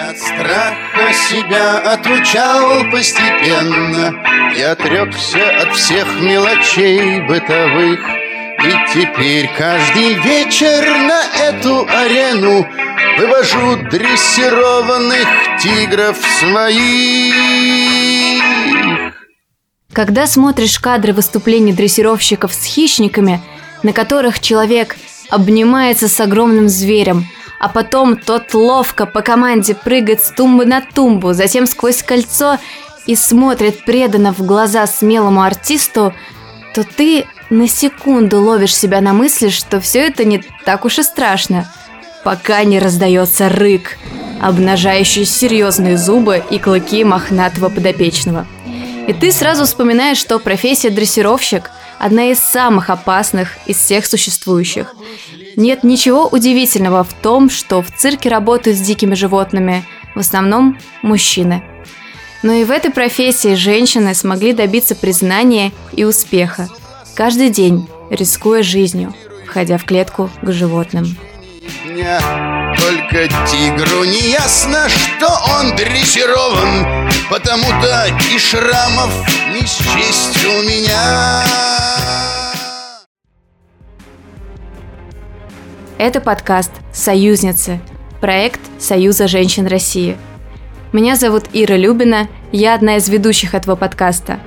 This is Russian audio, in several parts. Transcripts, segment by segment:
Я от страха себя отучал постепенно. И отрекся от всех мелочей бытовых. И теперь каждый вечер на эту арену Вывожу дрессированных тигров своих. Когда смотришь кадры выступлений дрессировщиков с хищниками, на которых человек обнимается с огромным зверем, а потом тот ловко по команде прыгает с тумбы на тумбу, затем сквозь кольцо и смотрит преданно в глаза смелому артисту, то ты на секунду ловишь себя на мысли, что все это не так уж и страшно, пока не раздается рык, обнажающий серьезные зубы и клыки мохнатого подопечного. И ты сразу вспоминаешь, что профессия дрессировщик – одна из самых опасных из всех существующих. Нет ничего удивительного в том, что в цирке работают с дикими животными в основном мужчины. Но и в этой профессии женщины смогли добиться признания и успеха. Каждый день, рискуя жизнью, входя в клетку к животным. Только тигру не ясно, что он дрессирован Потому-то и шрамов не счесть у меня Это подкаст «Союзницы», проект Союза женщин России. Меня зовут Ира Любина, я одна из ведущих этого подкаста.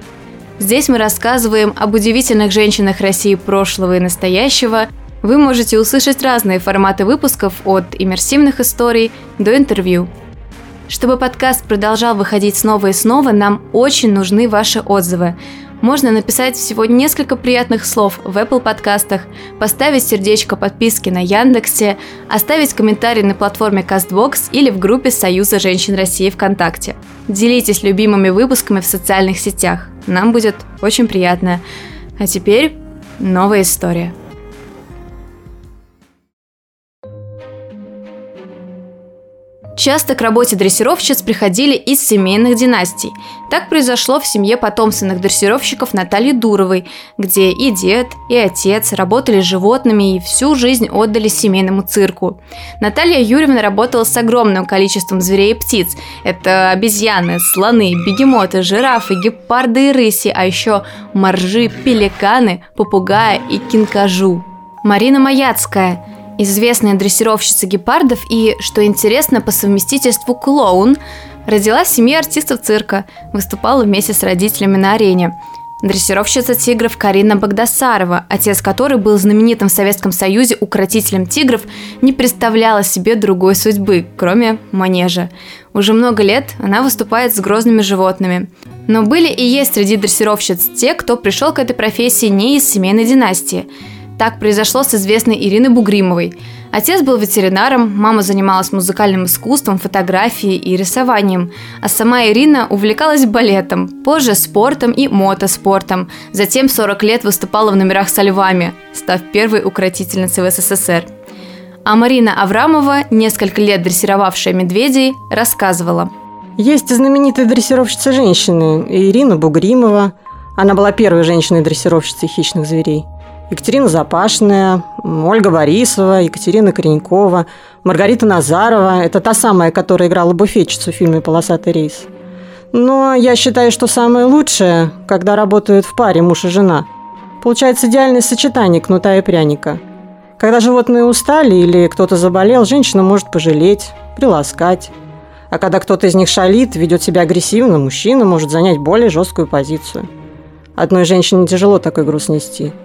Здесь мы рассказываем об удивительных женщинах России прошлого и настоящего. Вы можете услышать разные форматы выпусков от иммерсивных историй до интервью. Чтобы подкаст продолжал выходить снова и снова, нам очень нужны ваши отзывы можно написать всего несколько приятных слов в Apple подкастах, поставить сердечко подписки на Яндексе, оставить комментарий на платформе CastBox или в группе Союза женщин России ВКонтакте. Делитесь любимыми выпусками в социальных сетях. Нам будет очень приятно. А теперь новая история. Часто к работе дрессировщиц приходили из семейных династий. Так произошло в семье потомственных дрессировщиков Натальи Дуровой, где и дед, и отец работали животными и всю жизнь отдали семейному цирку. Наталья Юрьевна работала с огромным количеством зверей и птиц. Это обезьяны, слоны, бегемоты, жирафы, гепарды и рыси, а еще моржи, пеликаны, попугая и кинкажу. Марина Маяцкая – известная дрессировщица гепардов и, что интересно, по совместительству клоун, родилась в семье артистов цирка, выступала вместе с родителями на арене. Дрессировщица тигров Карина Багдасарова, отец которой был знаменитым в Советском Союзе укротителем тигров, не представляла себе другой судьбы, кроме манежа. Уже много лет она выступает с грозными животными. Но были и есть среди дрессировщиц те, кто пришел к этой профессии не из семейной династии – так произошло с известной Ириной Бугримовой. Отец был ветеринаром, мама занималась музыкальным искусством, фотографией и рисованием, а сама Ирина увлекалась балетом, позже спортом и мотоспортом. Затем 40 лет выступала в номерах со львами, став первой укротительницей в СССР. А Марина Аврамова, несколько лет дрессировавшая медведей, рассказывала. Есть знаменитая дрессировщица женщины Ирина Бугримова. Она была первой женщиной-дрессировщицей хищных зверей. Екатерина Запашная, Ольга Борисова, Екатерина Коренькова, Маргарита Назарова. Это та самая, которая играла буфетчицу в фильме «Полосатый рейс». Но я считаю, что самое лучшее, когда работают в паре муж и жена. Получается идеальное сочетание кнута и пряника. Когда животные устали или кто-то заболел, женщина может пожалеть, приласкать. А когда кто-то из них шалит, ведет себя агрессивно, мужчина может занять более жесткую позицию. Одной женщине тяжело такой груз нести –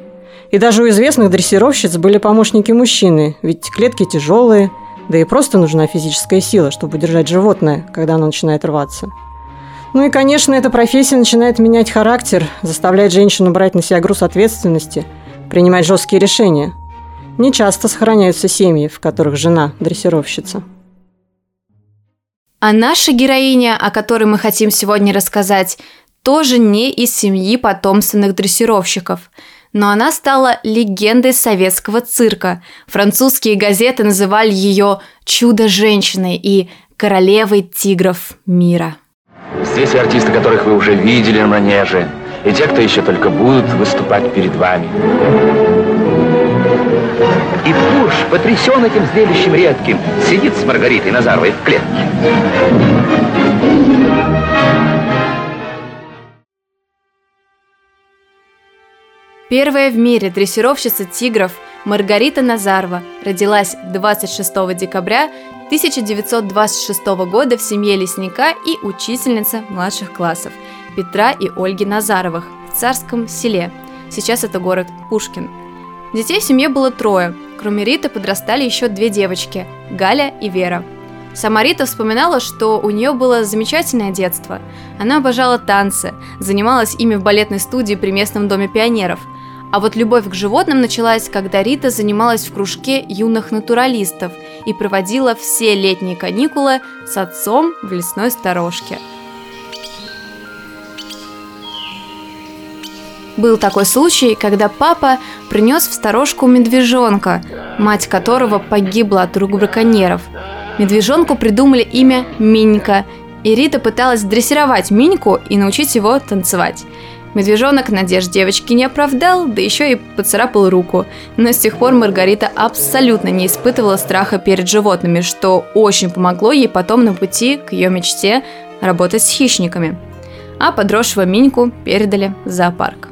и даже у известных дрессировщиц были помощники мужчины, ведь клетки тяжелые, да и просто нужна физическая сила, чтобы удержать животное, когда оно начинает рваться. Ну и, конечно, эта профессия начинает менять характер, заставляет женщину брать на себя груз ответственности, принимать жесткие решения. Не часто сохраняются семьи, в которых жена дрессировщица. А наша героиня, о которой мы хотим сегодня рассказать, тоже не из семьи потомственных дрессировщиков – но она стала легендой советского цирка. Французские газеты называли ее «чудо-женщиной» и «королевой тигров мира». Здесь артисты, которых вы уже видели на манеже, и те, кто еще только будут выступать перед вами. И Пурш, потрясен этим зрелищем редким, сидит с Маргаритой Назаровой в клетке. Первая в мире дрессировщица тигров Маргарита Назарова родилась 26 декабря 1926 года в семье лесника и учительница младших классов Петра и Ольги Назаровых в Царском селе. Сейчас это город Пушкин. Детей в семье было трое. Кроме Риты подрастали еще две девочки – Галя и Вера. Сама Рита вспоминала, что у нее было замечательное детство. Она обожала танцы, занималась ими в балетной студии при местном доме пионеров – а вот любовь к животным началась, когда Рита занималась в кружке юных натуралистов и проводила все летние каникулы с отцом в лесной сторожке. Был такой случай, когда папа принес в сторожку медвежонка, мать которого погибла от рук браконьеров. Медвежонку придумали имя Минька, и Рита пыталась дрессировать Миньку и научить его танцевать. Медвежонок надежд девочки не оправдал, да еще и поцарапал руку. Но с тех пор Маргарита абсолютно не испытывала страха перед животными, что очень помогло ей потом на пути к ее мечте работать с хищниками. А подросшего Миньку передали в зоопарк.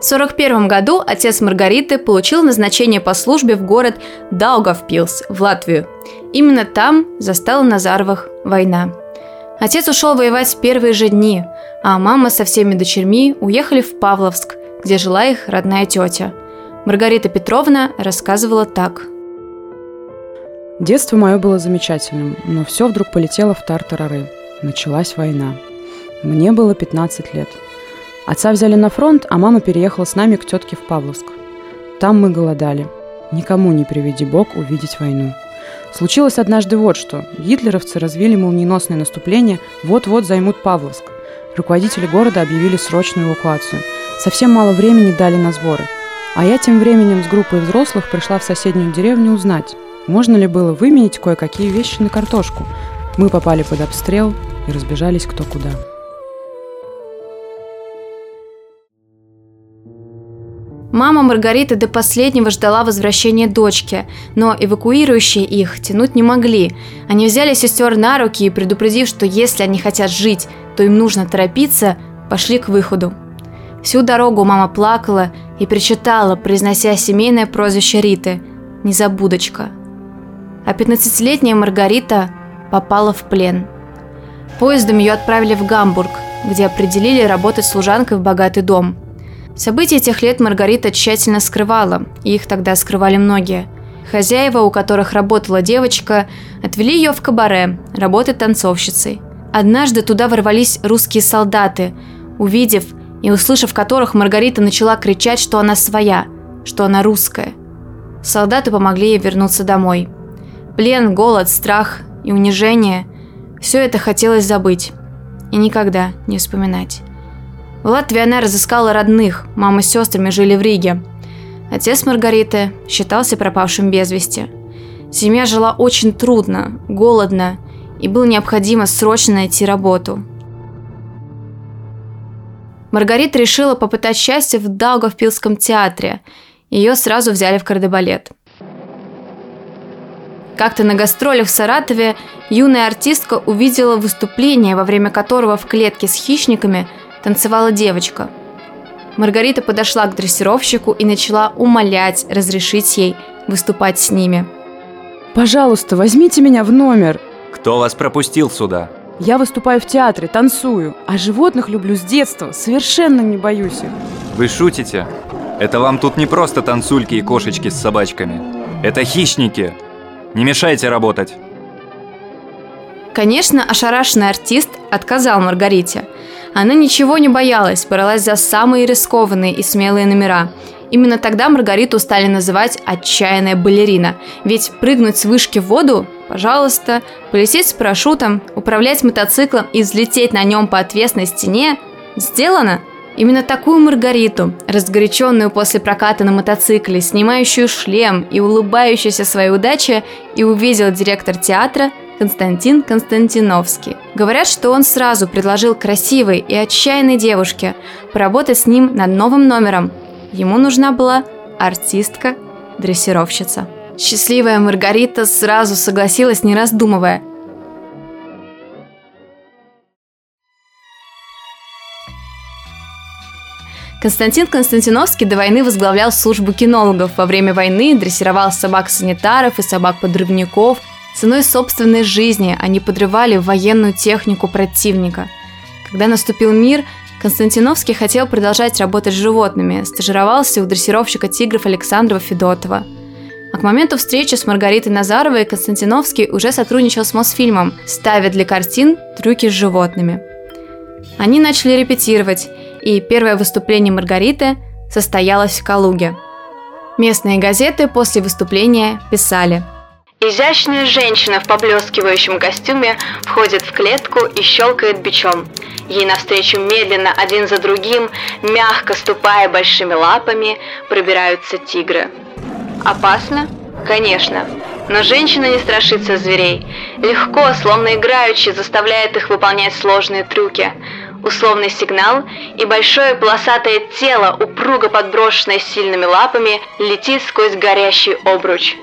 В 1941 году отец Маргариты получил назначение по службе в город Даугавпилс в Латвию. Именно там застала Назаровых война. Отец ушел воевать в первые же дни, а мама со всеми дочерьми уехали в Павловск, где жила их родная тетя. Маргарита Петровна рассказывала так. Детство мое было замечательным, но все вдруг полетело в тартарары. Началась война. Мне было 15 лет – Отца взяли на фронт, а мама переехала с нами к тетке в Павловск. Там мы голодали. Никому не приведи бог увидеть войну. Случилось однажды вот что. Гитлеровцы развили молниеносное наступление, вот-вот займут Павловск. Руководители города объявили срочную эвакуацию. Совсем мало времени дали на сборы. А я тем временем с группой взрослых пришла в соседнюю деревню узнать, можно ли было выменить кое-какие вещи на картошку. Мы попали под обстрел и разбежались кто куда. Мама Маргариты до последнего ждала возвращения дочки, но эвакуирующие их тянуть не могли. Они взяли сестер на руки и, предупредив, что если они хотят жить, то им нужно торопиться, пошли к выходу. Всю дорогу мама плакала и причитала, произнося семейное прозвище Риты – «Незабудочка». А 15-летняя Маргарита попала в плен. Поездом ее отправили в Гамбург, где определили работать служанкой в богатый дом – События тех лет Маргарита тщательно скрывала, и их тогда скрывали многие. Хозяева, у которых работала девочка, отвели ее в кабаре, работать танцовщицей. Однажды туда ворвались русские солдаты, увидев и услышав которых Маргарита начала кричать, что она своя, что она русская. Солдаты помогли ей вернуться домой. Плен, голод, страх и унижение – все это хотелось забыть и никогда не вспоминать. В Латвии она разыскала родных, мама с сестрами жили в Риге. Отец Маргариты считался пропавшим без вести. Семья жила очень трудно, голодно, и было необходимо срочно найти работу. Маргарита решила попытать счастье в Даугавпилском театре. Ее сразу взяли в кардебалет. Как-то на гастролях в Саратове юная артистка увидела выступление, во время которого в клетке с хищниками – танцевала девочка. Маргарита подошла к дрессировщику и начала умолять разрешить ей выступать с ними. «Пожалуйста, возьмите меня в номер!» Кто вас пропустил сюда? Я выступаю в театре, танцую, а животных люблю с детства, совершенно не боюсь их. Вы шутите? Это вам тут не просто танцульки и кошечки с собачками. Это хищники. Не мешайте работать. Конечно, ошарашенный артист отказал Маргарите – она ничего не боялась, боролась за самые рискованные и смелые номера. Именно тогда Маргариту стали называть «отчаянная балерина». Ведь прыгнуть с вышки в воду – пожалуйста, полететь с парашютом, управлять мотоциклом и взлететь на нем по отвесной стене – сделано. Именно такую Маргариту, разгоряченную после проката на мотоцикле, снимающую шлем и улыбающуюся своей удаче, и увидел директор театра Константин Константиновский. Говорят, что он сразу предложил красивой и отчаянной девушке поработать с ним над новым номером. Ему нужна была артистка-дрессировщица. Счастливая Маргарита сразу согласилась, не раздумывая. Константин Константиновский до войны возглавлял службу кинологов. Во время войны дрессировал собак-санитаров и собак-подрывников. Ценой собственной жизни они подрывали военную технику противника. Когда наступил мир, Константиновский хотел продолжать работать с животными, стажировался у дрессировщика тигров Александрова Федотова. А к моменту встречи с Маргаритой Назаровой Константиновский уже сотрудничал с Мосфильмом, ставя для картин трюки с животными. Они начали репетировать, и первое выступление Маргариты состоялось в Калуге. Местные газеты после выступления писали Изящная женщина в поблескивающем костюме входит в клетку и щелкает бичом. Ей навстречу медленно, один за другим, мягко ступая большими лапами, пробираются тигры. Опасно? Конечно. Но женщина не страшится зверей. Легко, словно играючи, заставляет их выполнять сложные трюки условный сигнал, и большое полосатое тело, упруго подброшенное сильными лапами, летит сквозь горящий обруч.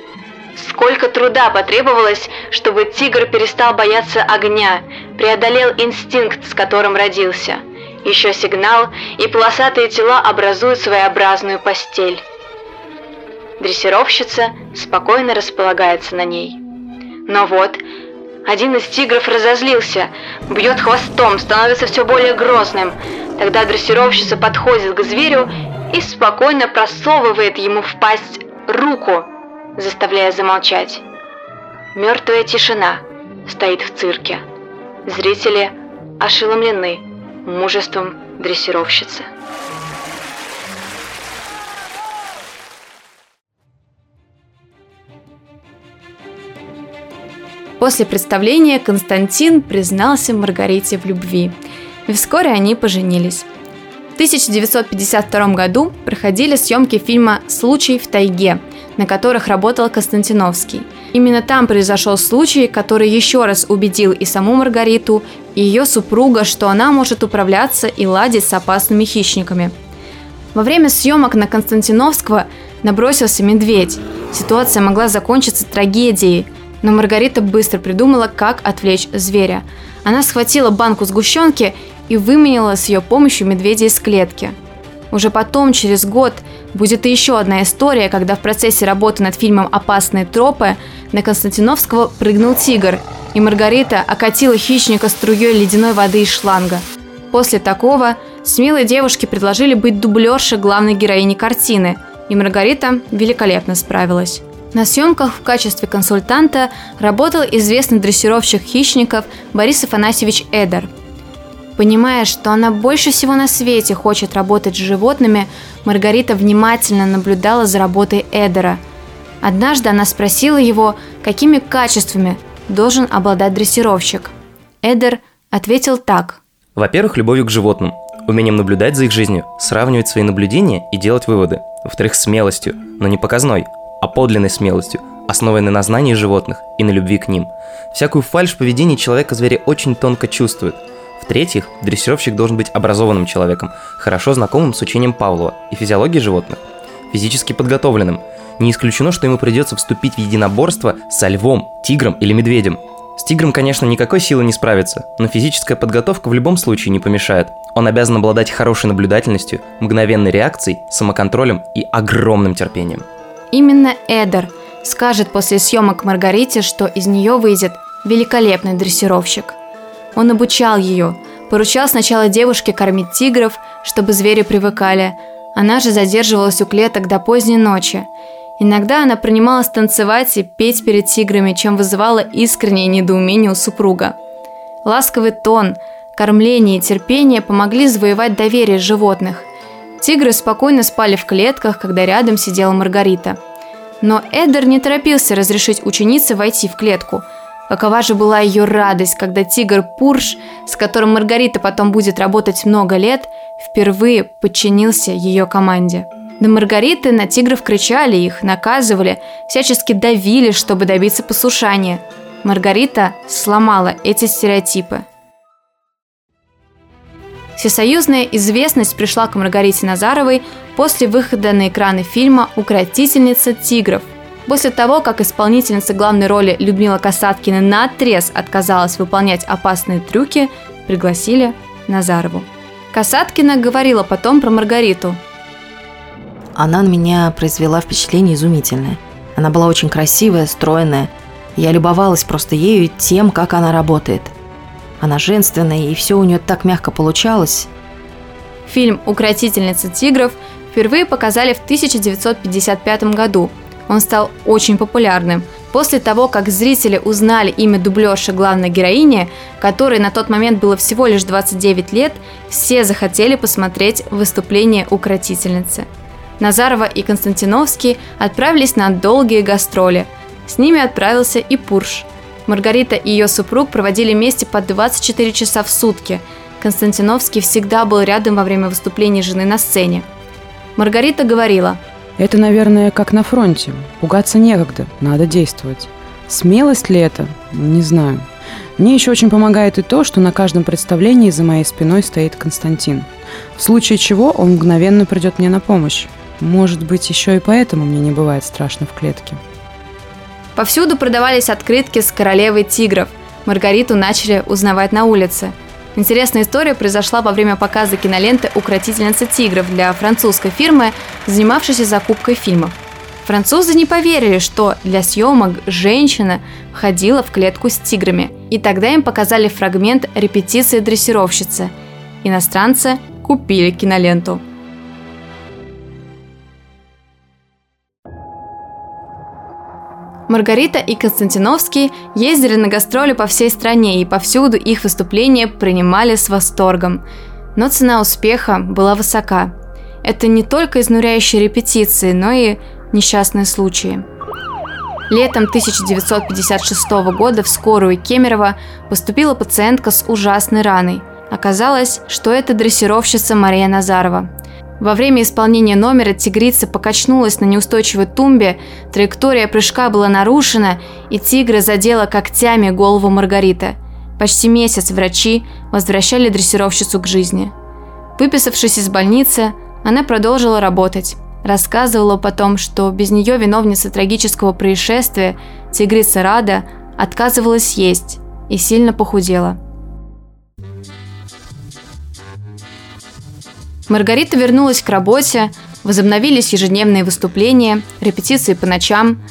Сколько труда потребовалось, чтобы тигр перестал бояться огня, преодолел инстинкт, с которым родился. Еще сигнал, и полосатые тела образуют своеобразную постель. Дрессировщица спокойно располагается на ней. Но вот, один из тигров разозлился, бьет хвостом, становится все более грозным. Тогда дрессировщица подходит к зверю и спокойно просовывает ему в пасть руку, заставляя замолчать. Мертвая тишина стоит в цирке. Зрители ошеломлены мужеством дрессировщицы. После представления Константин признался Маргарите в любви. И вскоре они поженились. В 1952 году проходили съемки фильма «Случай в тайге», на которых работал Константиновский. Именно там произошел случай, который еще раз убедил и саму Маргариту, и ее супруга, что она может управляться и ладить с опасными хищниками. Во время съемок на Константиновского набросился медведь. Ситуация могла закончиться трагедией – но Маргарита быстро придумала, как отвлечь зверя. Она схватила банку сгущенки и выменила с ее помощью медведя из клетки. Уже потом, через год, будет и еще одна история, когда в процессе работы над фильмом «Опасные тропы» на Константиновского прыгнул тигр, и Маргарита окатила хищника струей ледяной воды из шланга. После такого смелые девушки предложили быть дублершей главной героини картины, и Маргарита великолепно справилась. На съемках в качестве консультанта работал известный дрессировщик хищников Борис Афанасьевич Эдер. Понимая, что она больше всего на свете хочет работать с животными, Маргарита внимательно наблюдала за работой Эдера. Однажды она спросила его, какими качествами должен обладать дрессировщик. Эдер ответил так. Во-первых, любовью к животным, умением наблюдать за их жизнью, сравнивать свои наблюдения и делать выводы. Во-вторых, смелостью, но не показной, а подлинной смелостью, основанной на знании животных и на любви к ним. Всякую фальшь в поведении человека звери очень тонко чувствуют. В-третьих, дрессировщик должен быть образованным человеком, хорошо знакомым с учением Павлова и физиологией животных, физически подготовленным. Не исключено, что ему придется вступить в единоборство со львом, тигром или медведем. С тигром, конечно, никакой силы не справится, но физическая подготовка в любом случае не помешает. Он обязан обладать хорошей наблюдательностью, мгновенной реакцией, самоконтролем и огромным терпением. Именно Эдер скажет после съемок Маргарите, что из нее выйдет великолепный дрессировщик. Он обучал ее, поручал сначала девушке кормить тигров, чтобы звери привыкали. Она же задерживалась у клеток до поздней ночи. Иногда она принималась танцевать и петь перед тиграми, чем вызывала искреннее недоумение у супруга. Ласковый тон, кормление и терпение помогли завоевать доверие животных. Тигры спокойно спали в клетках, когда рядом сидела Маргарита. Но Эдер не торопился разрешить ученице войти в клетку. Какова же была ее радость, когда тигр Пурш, с которым Маргарита потом будет работать много лет, впервые подчинился ее команде. На Маргариты на тигров кричали их, наказывали, всячески давили, чтобы добиться послушания. Маргарита сломала эти стереотипы. Всесоюзная известность пришла к Маргарите Назаровой после выхода на экраны фильма «Укротительница тигров». После того, как исполнительница главной роли Людмила Касаткина на отрез отказалась выполнять опасные трюки, пригласили Назарову. Касаткина говорила потом про Маргариту. Она на меня произвела впечатление изумительное. Она была очень красивая, стройная. Я любовалась просто ею и тем, как она работает. Она женственная, и все у нее так мягко получалось. Фильм «Укротительница тигров» впервые показали в 1955 году. Он стал очень популярным – После того, как зрители узнали имя дублерши главной героини, которой на тот момент было всего лишь 29 лет, все захотели посмотреть выступление укротительницы. Назарова и Константиновский отправились на долгие гастроли. С ними отправился и Пурш. Маргарита и ее супруг проводили вместе по 24 часа в сутки. Константиновский всегда был рядом во время выступлений жены на сцене. Маргарита говорила – это, наверное, как на фронте. Пугаться некогда, надо действовать. Смелость ли это? Не знаю. Мне еще очень помогает и то, что на каждом представлении за моей спиной стоит Константин. В случае чего он мгновенно придет мне на помощь. Может быть, еще и поэтому мне не бывает страшно в клетке. Повсюду продавались открытки с королевой тигров. Маргариту начали узнавать на улице – Интересная история произошла во время показа киноленты «Укротительница тигров» для французской фирмы, занимавшейся закупкой фильмов. Французы не поверили, что для съемок женщина ходила в клетку с тиграми, и тогда им показали фрагмент репетиции дрессировщицы. Иностранцы купили киноленту. Маргарита и Константиновский ездили на гастроли по всей стране, и повсюду их выступления принимали с восторгом. Но цена успеха была высока. Это не только изнуряющие репетиции, но и несчастные случаи. Летом 1956 года в скорую Кемерово поступила пациентка с ужасной раной. Оказалось, что это дрессировщица Мария Назарова – во время исполнения номера тигрица покачнулась на неустойчивой тумбе, траектория прыжка была нарушена, и тигра задела когтями голову Маргариты. Почти месяц врачи возвращали дрессировщицу к жизни. Выписавшись из больницы, она продолжила работать. Рассказывала потом, что без нее виновница трагического происшествия, тигрица Рада, отказывалась есть и сильно похудела – Маргарита вернулась к работе, возобновились ежедневные выступления, репетиции по ночам.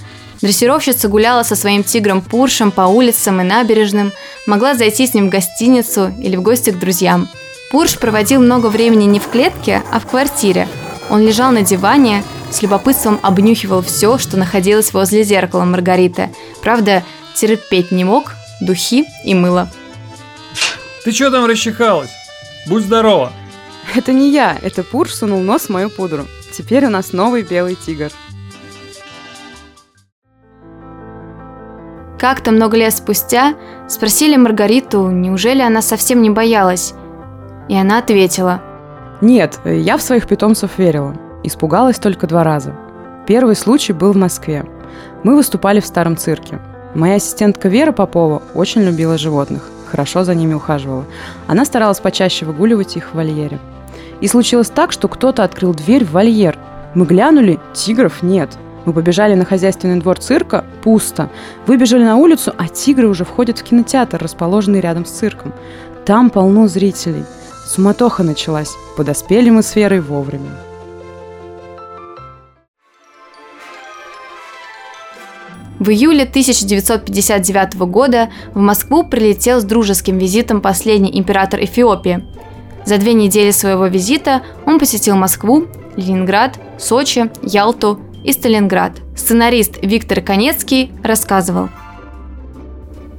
Дрессировщица гуляла со своим тигром Пуршем по улицам и набережным, могла зайти с ним в гостиницу или в гости к друзьям. Пурш проводил много времени не в клетке, а в квартире. Он лежал на диване, с любопытством обнюхивал все, что находилось возле зеркала Маргариты. Правда, терпеть не мог духи и мыло. Ты что там расчихалась? Будь здорова! Это не я, это Пурш сунул нос в мою пудру. Теперь у нас новый белый тигр. Как-то много лет спустя спросили Маргариту, неужели она совсем не боялась. И она ответила. Нет, я в своих питомцев верила. Испугалась только два раза. Первый случай был в Москве. Мы выступали в старом цирке. Моя ассистентка Вера Попова очень любила животных, хорошо за ними ухаживала. Она старалась почаще выгуливать их в вольере. И случилось так, что кто-то открыл дверь в вольер. Мы глянули, тигров нет. Мы побежали на хозяйственный двор цирка, пусто. Выбежали на улицу, а тигры уже входят в кинотеатр, расположенный рядом с цирком. Там полно зрителей. Суматоха началась. Подоспели мы с Верой вовремя. В июле 1959 года в Москву прилетел с дружеским визитом последний император Эфиопии за две недели своего визита он посетил Москву, Ленинград, Сочи, Ялту и Сталинград. Сценарист Виктор Конецкий рассказывал.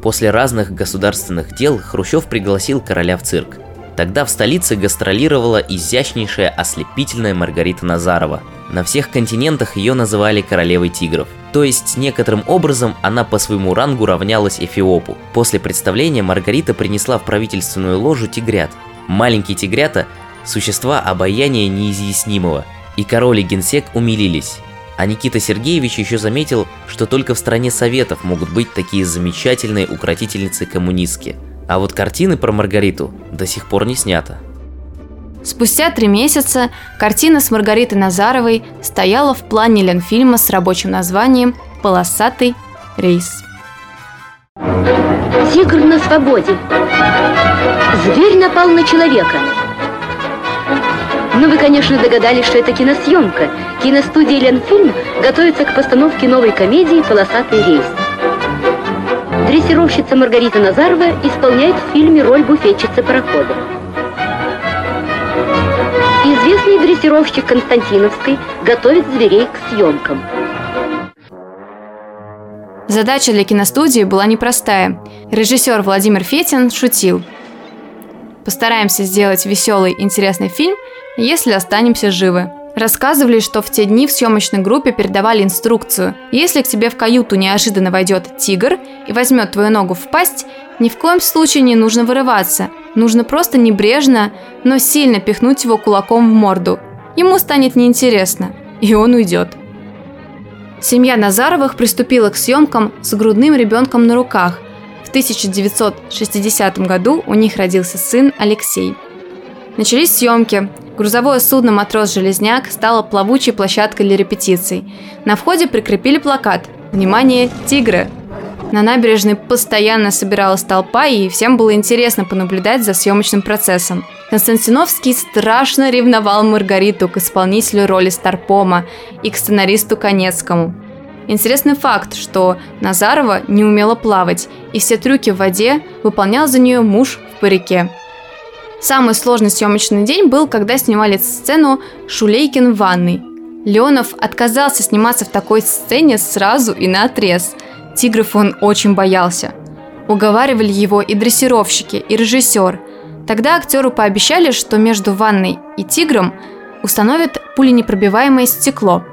После разных государственных дел Хрущев пригласил короля в цирк. Тогда в столице гастролировала изящнейшая ослепительная Маргарита Назарова. На всех континентах ее называли королевой тигров. То есть некоторым образом она по своему рангу равнялась Эфиопу. После представления Маргарита принесла в правительственную ложу тигрят, Маленькие тигрята – существа обаяния неизъяснимого, и король и генсек умилились. А Никита Сергеевич еще заметил, что только в стране Советов могут быть такие замечательные укротительницы-коммунистки. А вот картины про Маргариту до сих пор не снято. Спустя три месяца картина с Маргаритой Назаровой стояла в плане Ленфильма с рабочим названием «Полосатый рейс». Тигр на свободе. Зверь напал на человека. Ну, вы, конечно, догадались, что это киносъемка. Киностудия «Ленфильм» готовится к постановке новой комедии «Полосатый рейс». Дрессировщица Маргарита Назарова исполняет в фильме роль буфетчицы парохода. Известный дрессировщик Константиновской готовит зверей к съемкам. Задача для киностудии была непростая. Режиссер Владимир Фетин шутил. Постараемся сделать веселый, интересный фильм, если останемся живы. Рассказывали, что в те дни в съемочной группе передавали инструкцию. Если к тебе в каюту неожиданно войдет тигр и возьмет твою ногу в пасть, ни в коем случае не нужно вырываться. Нужно просто небрежно, но сильно пихнуть его кулаком в морду. Ему станет неинтересно, и он уйдет. Семья Назаровых приступила к съемкам с грудным ребенком на руках. В 1960 году у них родился сын Алексей. Начались съемки. Грузовое судно «Матрос-железняк» стало плавучей площадкой для репетиций. На входе прикрепили плакат «Внимание, тигры!». На набережной постоянно собиралась толпа, и всем было интересно понаблюдать за съемочным процессом. Константиновский страшно ревновал Маргариту к исполнителю роли Старпома и к сценаристу Конецкому. Интересный факт, что Назарова не умела плавать, и все трюки в воде выполнял за нее муж в парике. Самый сложный съемочный день был, когда снимали сцену «Шулейкин в ванной». Леонов отказался сниматься в такой сцене сразу и на отрез – Тигров он очень боялся. Уговаривали его и дрессировщики, и режиссер. Тогда актеру пообещали, что между ванной и тигром установят пуленепробиваемое стекло.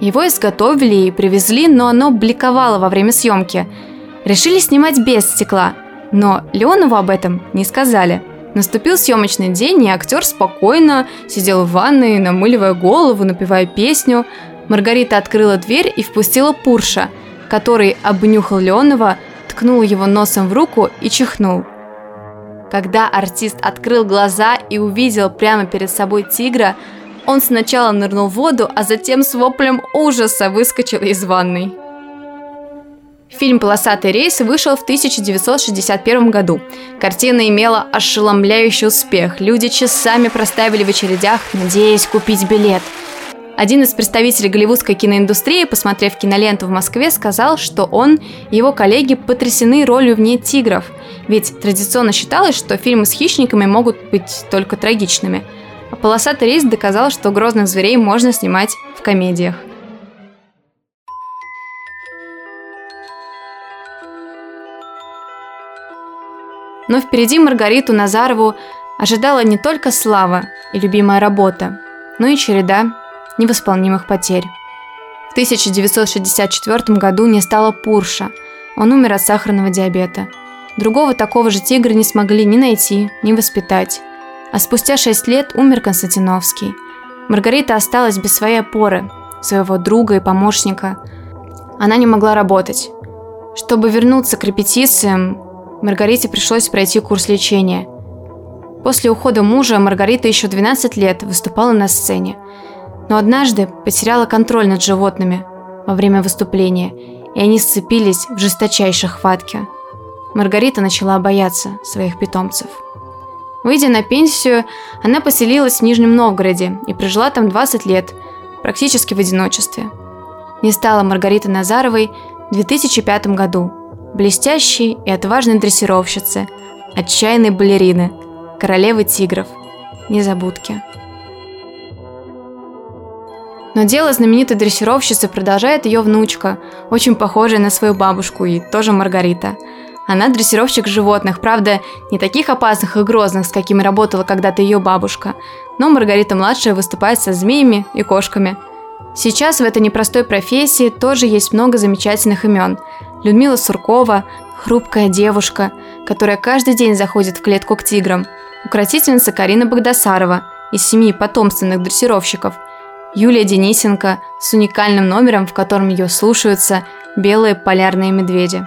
Его изготовили и привезли, но оно бликовало во время съемки. Решили снимать без стекла, но Леонову об этом не сказали. Наступил съемочный день, и актер спокойно сидел в ванной, намыливая голову, напевая песню. Маргарита открыла дверь и впустила Пурша – который обнюхал Леонова, ткнул его носом в руку и чихнул. Когда артист открыл глаза и увидел прямо перед собой тигра, он сначала нырнул в воду, а затем с воплем ужаса выскочил из ванной. Фильм «Полосатый рейс» вышел в 1961 году. Картина имела ошеломляющий успех. Люди часами проставили в очередях, надеясь купить билет – один из представителей голливудской киноиндустрии, посмотрев киноленту в Москве, сказал, что он и его коллеги потрясены ролью в ней тигров, ведь традиционно считалось, что фильмы с хищниками могут быть только трагичными. А «Полосатый рейс» доказал, что грозных зверей можно снимать в комедиях. Но впереди Маргариту Назарову ожидала не только слава и любимая работа, но и череда невосполнимых потерь. В 1964 году не стало Пурша. Он умер от сахарного диабета. Другого такого же тигра не смогли ни найти, ни воспитать. А спустя шесть лет умер Константиновский. Маргарита осталась без своей опоры, своего друга и помощника. Она не могла работать. Чтобы вернуться к репетициям, Маргарите пришлось пройти курс лечения. После ухода мужа Маргарита еще 12 лет выступала на сцене – но однажды потеряла контроль над животными во время выступления, и они сцепились в жесточайшей хватке. Маргарита начала бояться своих питомцев. Выйдя на пенсию, она поселилась в Нижнем Новгороде и прожила там 20 лет, практически в одиночестве. Не стала Маргарита Назаровой в 2005 году, блестящей и отважной дрессировщицы, отчаянной балерины, королевы тигров, незабудки. Но дело знаменитой дрессировщицы продолжает ее внучка, очень похожая на свою бабушку и тоже Маргарита. Она дрессировщик животных, правда, не таких опасных и грозных, с какими работала когда-то ее бабушка, но Маргарита-младшая выступает со змеями и кошками. Сейчас в этой непростой профессии тоже есть много замечательных имен. Людмила Суркова, хрупкая девушка, которая каждый день заходит в клетку к тиграм. Укротительница Карина Богдасарова из семьи потомственных дрессировщиков – Юлия Денисенко с уникальным номером, в котором ее слушаются белые полярные медведи.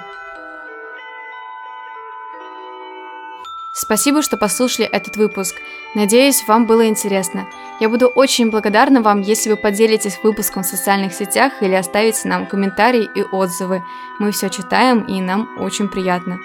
Спасибо, что послушали этот выпуск. Надеюсь, вам было интересно. Я буду очень благодарна вам, если вы поделитесь выпуском в социальных сетях или оставите нам комментарии и отзывы. Мы все читаем, и нам очень приятно.